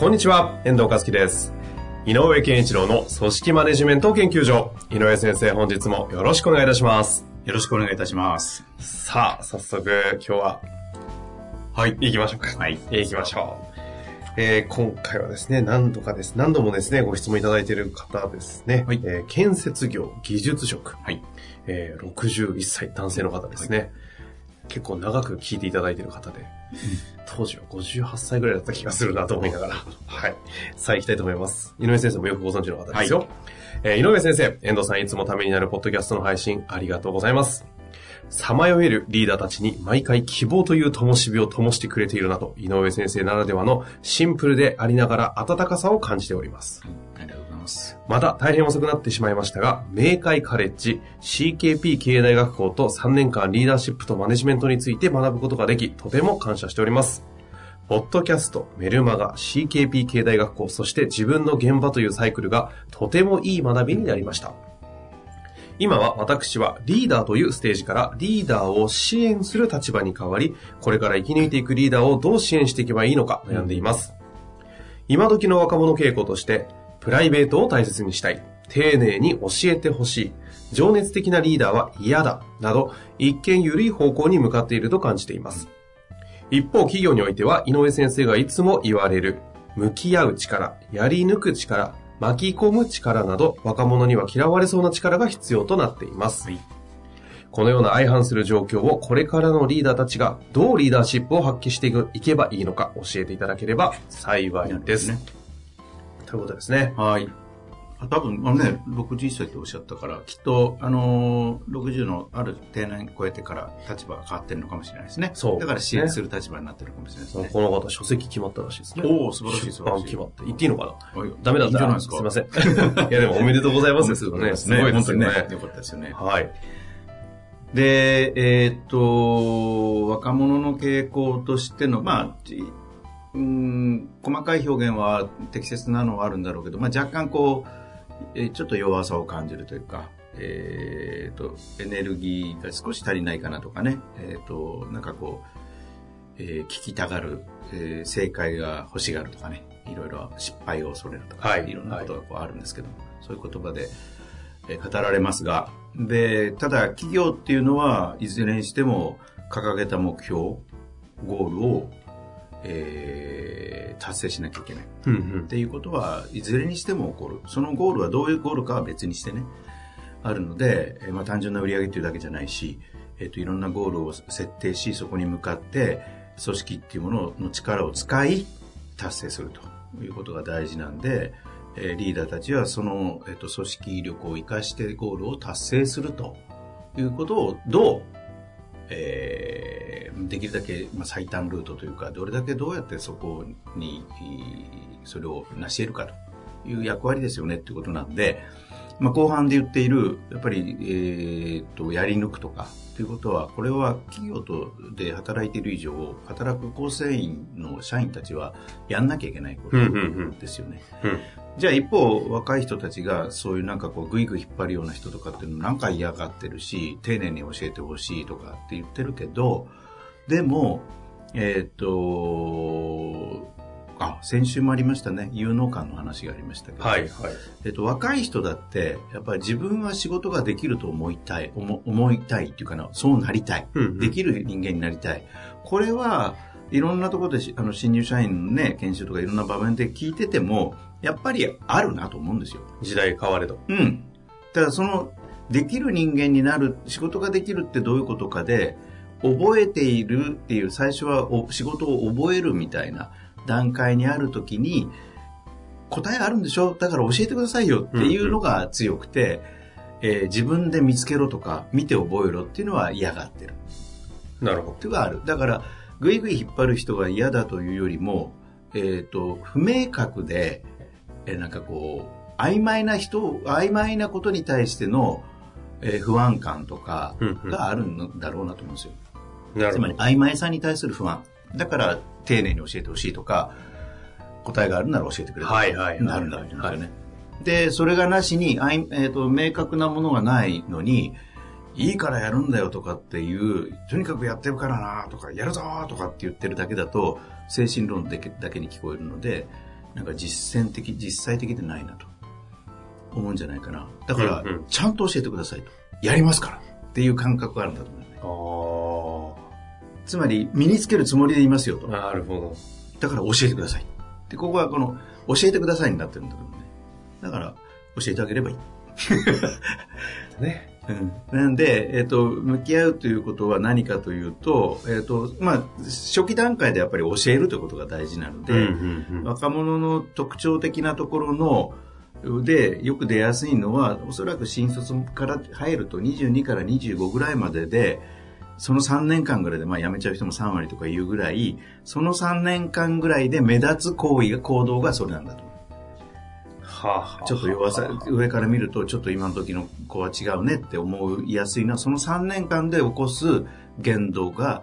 こんにちは、遠藤和樹です。井上健一郎の組織マネジメント研究所。井上先生、本日もよろしくお願いいたします。よろしくお願いいたします。さあ、早速、今日は、はい、行きましょうか。はい。行きましょう。えー今回はですね、何度かです、何度もですね、ご質問いただいている方ですね。はいえー建設業技術職。はい。えー61歳男性の方ですね。結構長く聞いていただいている方で、当時は58歳ぐらいだった気がするなと思いながら、はい。さあ行きたいと思います。井上先生もよくご存知の方ですよ。はいえー井上先生、遠藤さんいつもためになるポッドキャストの配信ありがとうございます。さまよえるリーダーたちに毎回希望という灯火を灯してくれているなと、井上先生ならではのシンプルでありながら温かさを感じております。うございま。た大変遅くなってしまいましたが、明海カレッジ CKP 経営大学校と3年間リーダーシップとマネジメントについて学ぶことができ、とても感謝しております。ポッドキャスト、メルマガ、CKP 経営大学校、そして自分の現場というサイクルがとてもいい学びになりました。今は私はリーダーというステージからリーダーを支援する立場に変わり、これから生き抜いていくリーダーをどう支援していけばいいのか悩んでいます。今時の若者傾向として、プライベートを大切にしたい、丁寧に教えてほしい、情熱的なリーダーは嫌だ、など、一見緩い方向に向かっていると感じています。一方、企業においては、井上先生がいつも言われる、向き合う力、やり抜く力、巻き込む力など、若者には嫌われそうな力が必要となっています。はいこのような相反する状況をこれからのリーダーたちがどうリーダーシップを発揮していけばいいのか教えていただければ幸いです。ね。ということですね。はい。あ多分、あのね、61歳っておっしゃったから、きっと、あのー、60のある定年超えてから立場が変わってるのかもしれないですね。そうだから支援する立場になってるかもしれないですね。この方、書籍決まったらしいですね。おー素晴らしい出版決まって。言っていいのかなはいダメだったらすか。すいません。いや、でもおめでとうございますですよ ね。すごいですよね。本当にね。よかったですよね。はい。で、えーっと、若者の傾向としての、まあ、じうん、細かい表現は適切なのはあるんだろうけど、まあ、若干こう、えーちょっと弱さを感じるというか、えーっと、エネルギーが少し足りないかなとかね、えーっと、なんかこう、えー聞きたがる、えー正解が欲しがるとかね、いろいろ失敗を恐れるとか、はい。いろんなことがこうあるんですけども、そういう言葉で、えー語られますが、で、ただ企業っていうのはいずれにしても掲げた目標、ゴールを、えー達成しなきゃいけない。うんうんっ。ていうことはいずれにしても起こる。そのゴールはどういうゴールかは別にしてね、あるので、えーまあ単純な売り上げっていうだけじゃないし、えっ、と、いろんなゴールを設定し、そこに向かって、組織っていうものの力を使い、達成するということが大事なんで、えーリーダーたちはその、えっと組織力を生かしてゴールを達成するということをどう、えーできるだけ、ま、最短ルートというかどれだけどうやってそこにそれを成し得るかという役割ですよねっていうことなんで、まあ、後半で言っているやっぱり、えーっとやり抜くとかということはこれは企業とで働いている以上働く構成員の社員たちはやんなきゃいけないことですよね。うんじゃあ一方若い人たちがそういうなんかこうグイグイ引っ張るような人とかっていうのなんか嫌がってるし丁寧に教えてほしいとかって言ってるけどでもえっ、とあ先週もありましたね有能感の話がありましたけど、はい、はい。えっと、若い人だってやっぱり自分は仕事ができると思いたい思思いたいっていうかなそうなりたいうんうんできる人間になりたい。これはいろんなところでしあの新入社員のね、研修とかいろんな場面で聞いてても、やっぱりあるなと思うんですよ。時代変われど。うん。ただその、できる人間になる、仕事ができるってどういうことかで、覚えているっていう、最初はお仕事を覚えるみたいな段階にあるときに、答えあるんでしょ？だから教えてくださいよっていうのが強くて、えー自分で見つけろとか、見て覚えろっていうのは嫌がってる。なるほっていうのがある。だから、ぐいぐい引っ張る人が嫌だというよりも、えっ、と、不明確で、えーなんかこう、曖昧な人、曖昧なことに対しての、えー不安感とかうんうんがあるんだろうなと思うんですよ。なるほどつまり。曖昧さに対する不安。だから、丁寧に教えてほしいとか、答えがあるなら教えてくれとか、なるんだと思うんですよね。で、それがなしに、あいえーと、明確なものがないのに、いいからやるんだよとかっていう、とにかくやってるからなとか、やるぞとかって言ってるだけだと、精神論だけだけに聞こえるので、なんか実践的、実際的でないなと思うんじゃないかな。だから、うんうんちゃんと教えてくださいと。やりますからっていう感覚があるんだと思うね。あつまり、身につけるつもりでいますよとあ。。なるほど。だから教えてください。で、ここはこの、教えてくださいになってるんだけどね。だから、教えてあげればいい。ね。うん、なんで、えっ、と、向き合うということは何かというと、えっ、と、まあ、初期段階でやっぱり教えるということが大事なので、うんうんうん若者の特徴的なところの、で、よく出やすいのは、おそらく新卒から入ると22から25ぐらいまでで、その3年間ぐらいで、まあ辞めちゃう人も3割とかいうぐらい、その3年間ぐらいで目立つ行為が、行動がそれなんだと。はあはあちょっと弱さ、上から見ると、ちょっと今の時の子は違うねって思いやすいのは、その3年間で起こす言動が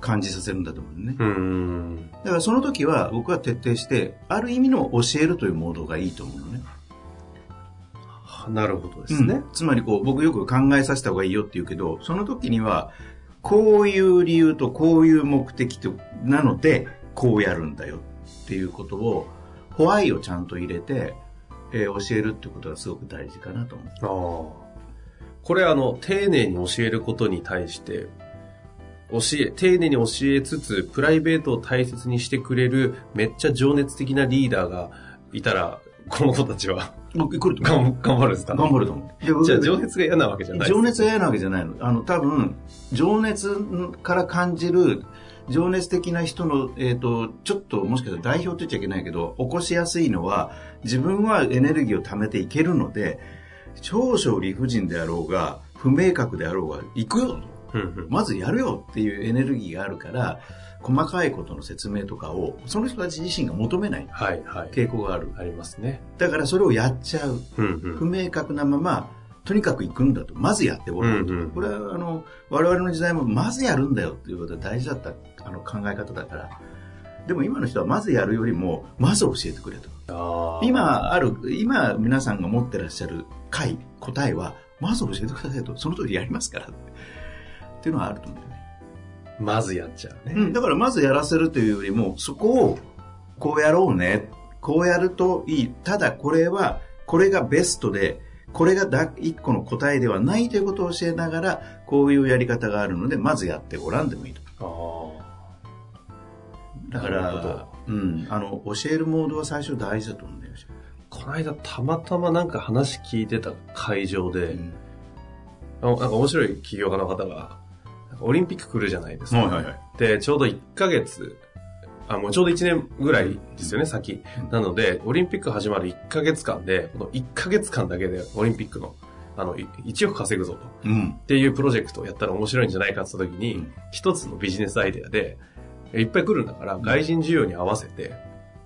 感じさせるんだと思うね。うん。だからその時は僕は徹底して、ある意味の教えるというモードがいいと思うのね。なるほどですね。うんつまりこう、僕よく考えさせた方がいいよって言うけど、その時には、こういう理由とこういう目的と、なので、こうやるんだよっていうことを、ホワイをちゃんと入れて、えー教えるってことがすごく大事かなと思う。ああ。これあの、丁寧に教えることに対して、教え、丁寧に教えつつ、プライベートを大切にしてくれる、めっちゃ情熱的なリーダーがいたら、この子たちは僕、来ると思う。頑頑張るんですか？頑張ると思う。じゃあ情熱が嫌なわけじゃない情熱が嫌なわけじゃないの。あの、多分、情熱から感じる、情熱的な人の、えっ、と、ちょっと、もしかしたら代表って言っちゃいけないけど、起こしやすいのは、自分はエネルギーを貯めていけるので、少々理不尽であろうが、不明確であろうが、行くよまずやるよっていうエネルギーがあるから、細かいことの説明とかを、その人たち自身が求めないはいはい。傾向がある。ありますね。だからそれをやっちゃう。うんうん。不明確なまま、とにかく行くんだと。まずやってごらんと。うんうんこれは、あの、我々の時代も、まずやるんだよっていうことが大事だったあの考え方だから。でも今の人は、まずやるよりも、まず教えてくれと。今ある、今皆さんが持ってらっしゃる回、答えは、まず教えてくださいと。その通りやりますからって。っていうのはあると思うんだよね。まずやっちゃうね。うん、だからまずやらせるというよりも、そこを、こうやろうね。こうやるといい。ただこれは、これがベストで、これがだ一個の答えではないということを教えながら、こういうやり方があるので、まずやってごらんでもいいと。あだから、うん、あの、教えるモードは最初大事だと思うんだよ。あ。この間たまたまなんか話聞いてた会場で、うんなんか面白い起業家の方が、オリンピック来るじゃないですか。はいはいはい。で、ちょうど1ヶ月、あ、もうちょうど1年ぐらいですよね、先。なので、オリンピック始まる1ヶ月間で、この1ヶ月間だけでオリンピックの、あの、い1億稼ぐぞと。うん。っていうプロジェクトをやったら面白いんじゃないかって言った時にうん、一つのビジネスアイデアで、いっぱい来るんだから、外人需要に合わせて、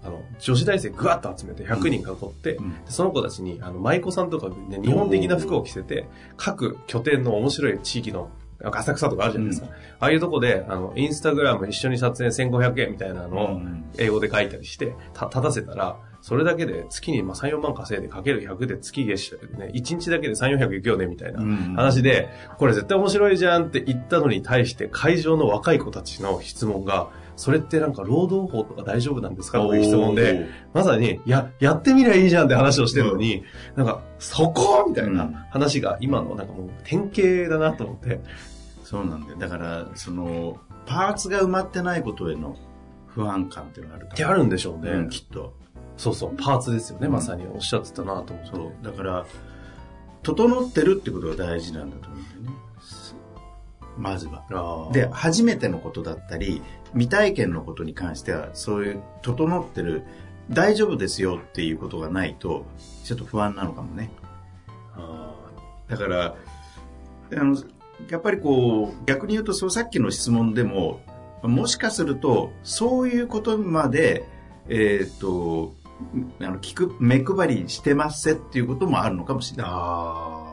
あの、女子大生ぐわっと集めて100人囲って、うんでその子たちに、あの、舞妓さんとかで、ね、日本的な服を着せて、各拠点の面白い地域の、浅草とかあるじゃないですか。ああいうとこで、あの、インスタグラム一緒に撮影1500円みたいなのをうん。英語で書いたりして、た立たせたら、それだけで月にまあ3、4万稼いでかける100で月月収ね、1日だけで3、400いくよねみたいなうん。話で、これ絶対面白いじゃんって言ったのに対して会場の若い子たちの質問が、それってなんか労働法とか大丈夫なんですか？という質問で、まさに、や、やってみりゃいいじゃんって話をしてるのに、なんか、そこ？みたいうんな話が今のなんかもう典型だなと思って。そうなんだよ。だから、その、パーツが埋まってないことへの不安感っていうのがあるとってあるんでしょうね。うん、きっと。そうそう、パーツですよね、うんまさにおっしゃってたなと思って。そう。だから、整ってるってことが大事なんだと思うんだよね。まずは。で、初めてのことだったり、未体験のことに関しては、そういう整ってる、大丈夫ですよっていうことがないと、ちょっと不安なのかもね。あだから、あの、やっぱりこう、逆に言うと、そうさっきの質問でも、もしかすると、そういうことまで、えっ、と、あの、聞く、目配りしてますせっていうこともあるのかもしれない。あ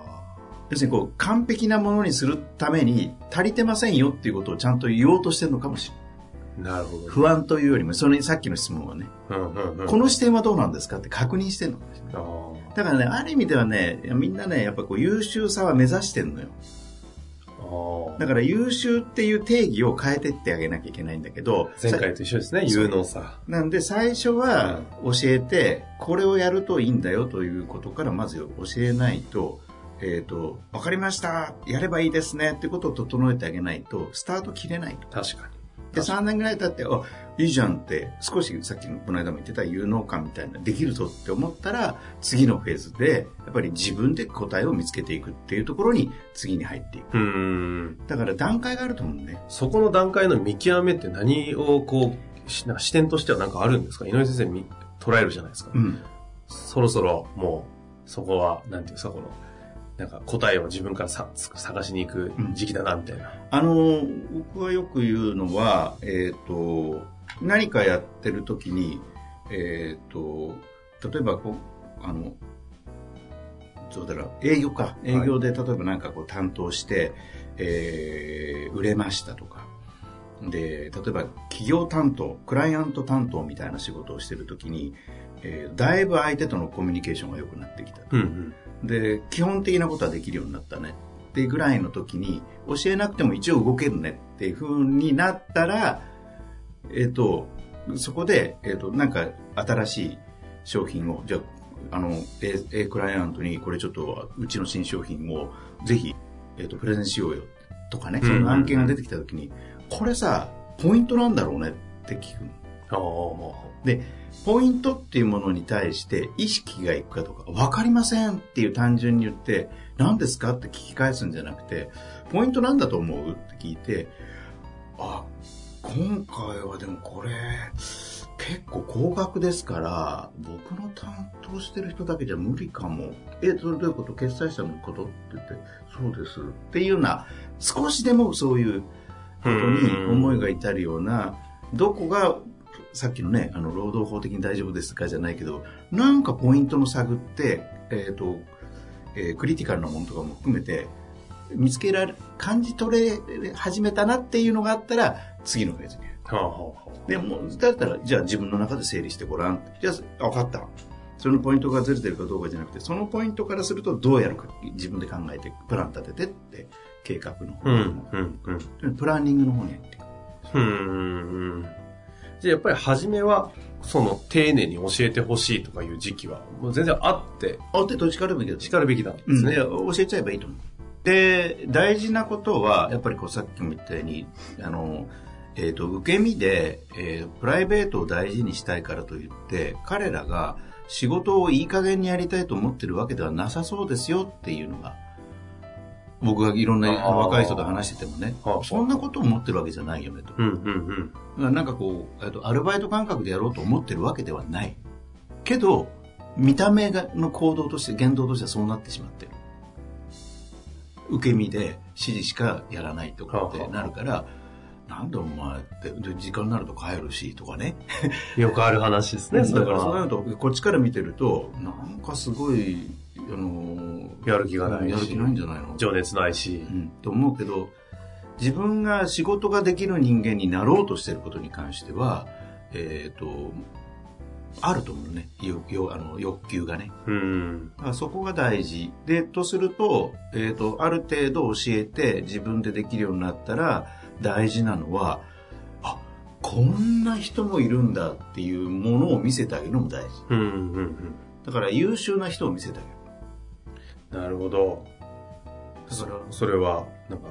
要するにこう、完璧なものにするために足りてませんよっていうことをちゃんと言おうとしてるのかもしれない。あ。なるほど。不安というよりも、それにさっきの質問はね、うんうんうん。この視点はどうなんですかって確認してるのだからね、ある意味ではね、みんなね、やっぱこう優秀さは目指してるのよ。だから優秀っていう定義を変えてってあげなきゃいけないんだけど、ー。前回と一緒ですね、有能さ。なんで最初は教えて、これをやるといいんだよということからまず教えないと、えっ、と、わかりました、やればいいですねってことを整えてあげないと、スタート切れないと。確かに。で、3年ぐらい経って、あ、いいじゃんって、少しさっきのこの間も言ってた有能感みたいな、できるぞって思ったら、次のフェーズで、やっぱり自分で答えを見つけていくっていうところに次に入っていく。うーん。だから段階があると思うね。そこの段階の見極めって何をこう、視点としては何かあるんですか？井上先生見捉えるじゃないですか。うん。そろそろもう、そこは、なんていうんですか、この、なんか答えを自分からさ探しに行く時期だな、みたいな。あの、僕はよく言うのは、えっ、と、何かやってる時に、えっ、と、例えばこう、あの、そうだろう、営業か。営業で例えばなんかこう担当して、えー売れましたとか。で、例えば企業担当、クライアント担当みたいな仕事をしてる時に、えーだいぶ相手とのコミュニケーションが良くなってきた。うんうん。で、基本的なことはできるようになったね。ってぐらいの時に、教えなくても一応動けるねっていう風になったら、えっ、と、そこで、えっ、と、なんか新しい商品を、じゃあ、あの、A, A クライアントにこれちょっと、うちの新商品をぜひ、えっ、と、プレゼンしようよとかね、その案件が出てきた時に、これさ、ポイントなんだろうねって聞くの。ああ、もで、ポイントっていうものに対して意識がいくかとか、わかりませんっていう単純に言って、何ですかって聞き返すんじゃなくて、ポイントなんだと思うって聞いて、あ、今回はでもこれ、結構高額ですから、僕の担当してる人だけじゃ無理かも。え、それどういうこと？決済者のことって言って、そうです。っていうような、少しでもそういうことに思いが至るような、どこが、さっきのね、あの、労働法的に大丈夫ですかじゃないけど、なんかポイントの探って、えっ、と、えークリティカルなものとかも含めて、見つけられ、感じ取れ始めたなっていうのがあったら、次のフェーズに。う。はあ、はあ、はあ。でも、だったら、じゃあ自分の中で整理してごらん。じゃあ、分かった。そのポイントがずれてるかどうかじゃなくて、そのポイントからするとどうやるか自分で考えて、プラン立ててって、計画の方に、うん、うん、うん。プランニングの方に入っていく。うんうんうん。じゃあやっぱり初めは、その丁寧に教えてほしいとかいう時期は、もう全然あって、あってと叱るべきだと叱るべきなんでうん、すね。いや教えちゃえばいいと思う。で、大事なことは、やっぱりこうさっきも言ったように、あの、えっ、と、受け身で、えープライベートを大事にしたいからといって、彼らが仕事をいい加減にやりたいと思ってるわけではなさそうですよっていうのが、僕がいろんな若い人と話しててもねはあ、そんなことを思ってるわけじゃないよねと。うん、うん、うん。なんかこう、えっとアルバイト感覚でやろうと思ってるわけではない。けど、見た目がの行動として、言動としてはそうなってしまってる。受け身で指示しかやらないとかってなるから、なんだお前って、で時間になると帰るしとかね。よくある話ですね、だからそうなは。ると、こっちから見てると、なんかすごい、あのやる気がないしやる気ないんじゃないの？情熱ないしう。ん、と思うけど、自分が仕事ができる人間になろうとしてることに関しては、えっ、と、あると思うね。欲欲あの欲求がね。うん。だからそこが大事。で、とすると、えっ、と、ある程度教えて自分でできるようになったら、大事なのは、あ、こんな人もいるんだっていうものを見せてあげるのも大事。うん、うん、うん。だから優秀な人を見せてあげる。なるほど。だから、それは、なんか、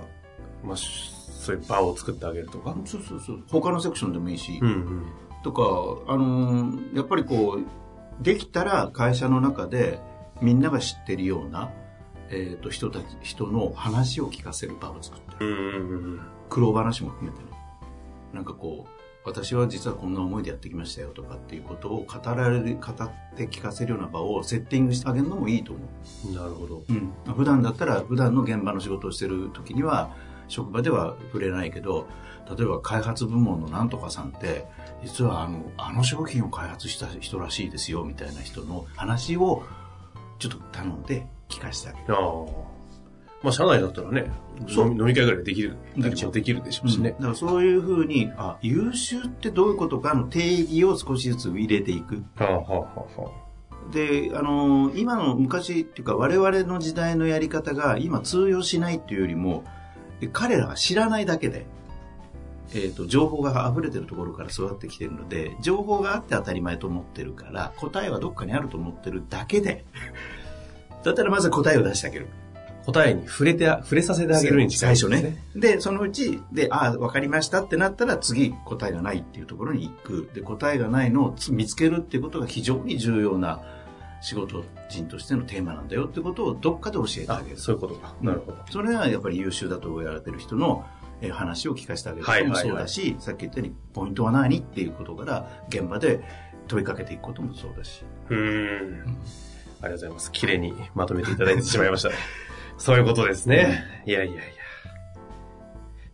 まあ、しそういう場を作ってあげるとか？そうそうそう。他のセクションでもいいし、うん、うん。とか、あのーやっぱりこう、できたら会社の中でみんなが知ってるような、えっ、と、人たち、人の話を聞かせる場を作ってる。うん、うん、うん。苦労話も含めてね。なんかこう、私は実はこんな思いでやってきましたよとかっていうことを語られる、語って聞かせるような場をセッティングしてあげるのもいいと思う。なるほど。うん。普段だったら、普段の現場の仕事をしてる時には、職場では触れないけど、例えば開発部門のなんとかさんって、実はあの、あの商品を開発した人らしいですよ、みたいな人の話をちょっと頼んで聞かせてあげる。まあ、社内だったらね、飲み会ぐらいできる、できできるでしょうしね。うん、だからそういうふうに、あ、優秀ってどういうことかの定義を少しずつ入れていく。はあはあはあ、で、あのー、今の昔っていうか我々の時代のやり方が今通用しないっていうよりも、彼らが知らないだけで、えっ、ー、と、情報が溢れてるところから育ってきてるので、情報があって当たり前と思ってるから、答えはどっかにあると思ってるだけで、だったらまず答えを出してあげる。答えに触れて、触れさせてあげるに近い、ね、最初ね。で、そのうち、で、ああ、わかりましたってなったら次答えがないっていうところに行く。で、答えがないのを見つけるっていうことが非常に重要な仕事人としてのテーマなんだよってことをどっかで教えてあげる。そういうことか。なるほど。それはやっぱり優秀だと言われてる人のえ話を聞かせてあげることもそうだし、はいはいはい、さっき言ったようにポイントは何っていうことから現場で問いかけていくこともそうだし。うん。ありがとうございます。綺麗にまとめていただいてしまいました。そういうことですね。いやいやいや。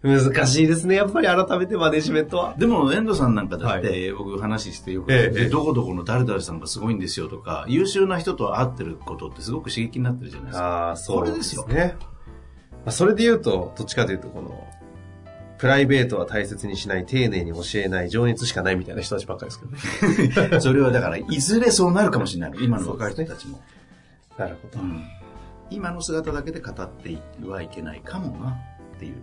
難しいですね。やっぱり改めてマネジメントは。でも、遠藤さんなんかだって、はい、僕話してよく、ええ、どこどこの誰々さんがすごいんですよとか、優秀な人と会ってることってすごく刺激になってるじゃないですか。ああ、そうですよ。ね。まあ、それで言うと、どっちかというと、この、プライベートは大切にしない、丁寧に教えない、情熱しかないみたいな人たちばっかりですけどね。それはだから、いずれそうなるかもしれない。今の若い人たちも。なるほど。うん今の姿だけで語ってはいけないかもなっていう。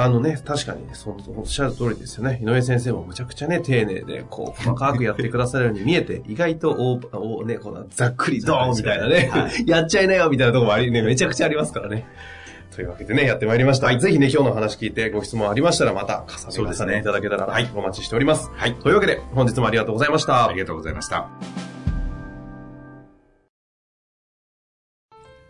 あのね、確かに、その、おっしゃる通りですよね。井上先生もむちゃくちゃね、丁寧で、こう、細かくやってくださるように見えて、意外と お、お、ね、この、ざっくりドーンみたいなね、はい、やっちゃいなよみたいなところもあり、ね、めちゃくちゃありますからね。というわけでね、やってまいりました。はい、ぜひね、今日の話聞いてご質問ありましたら、また重ね重ねいただけたら、はい、お待ちしております。はい。というわけで、本日もありがとうございました。ありがとうございました。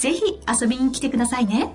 ぜひ遊びに来てくださいね。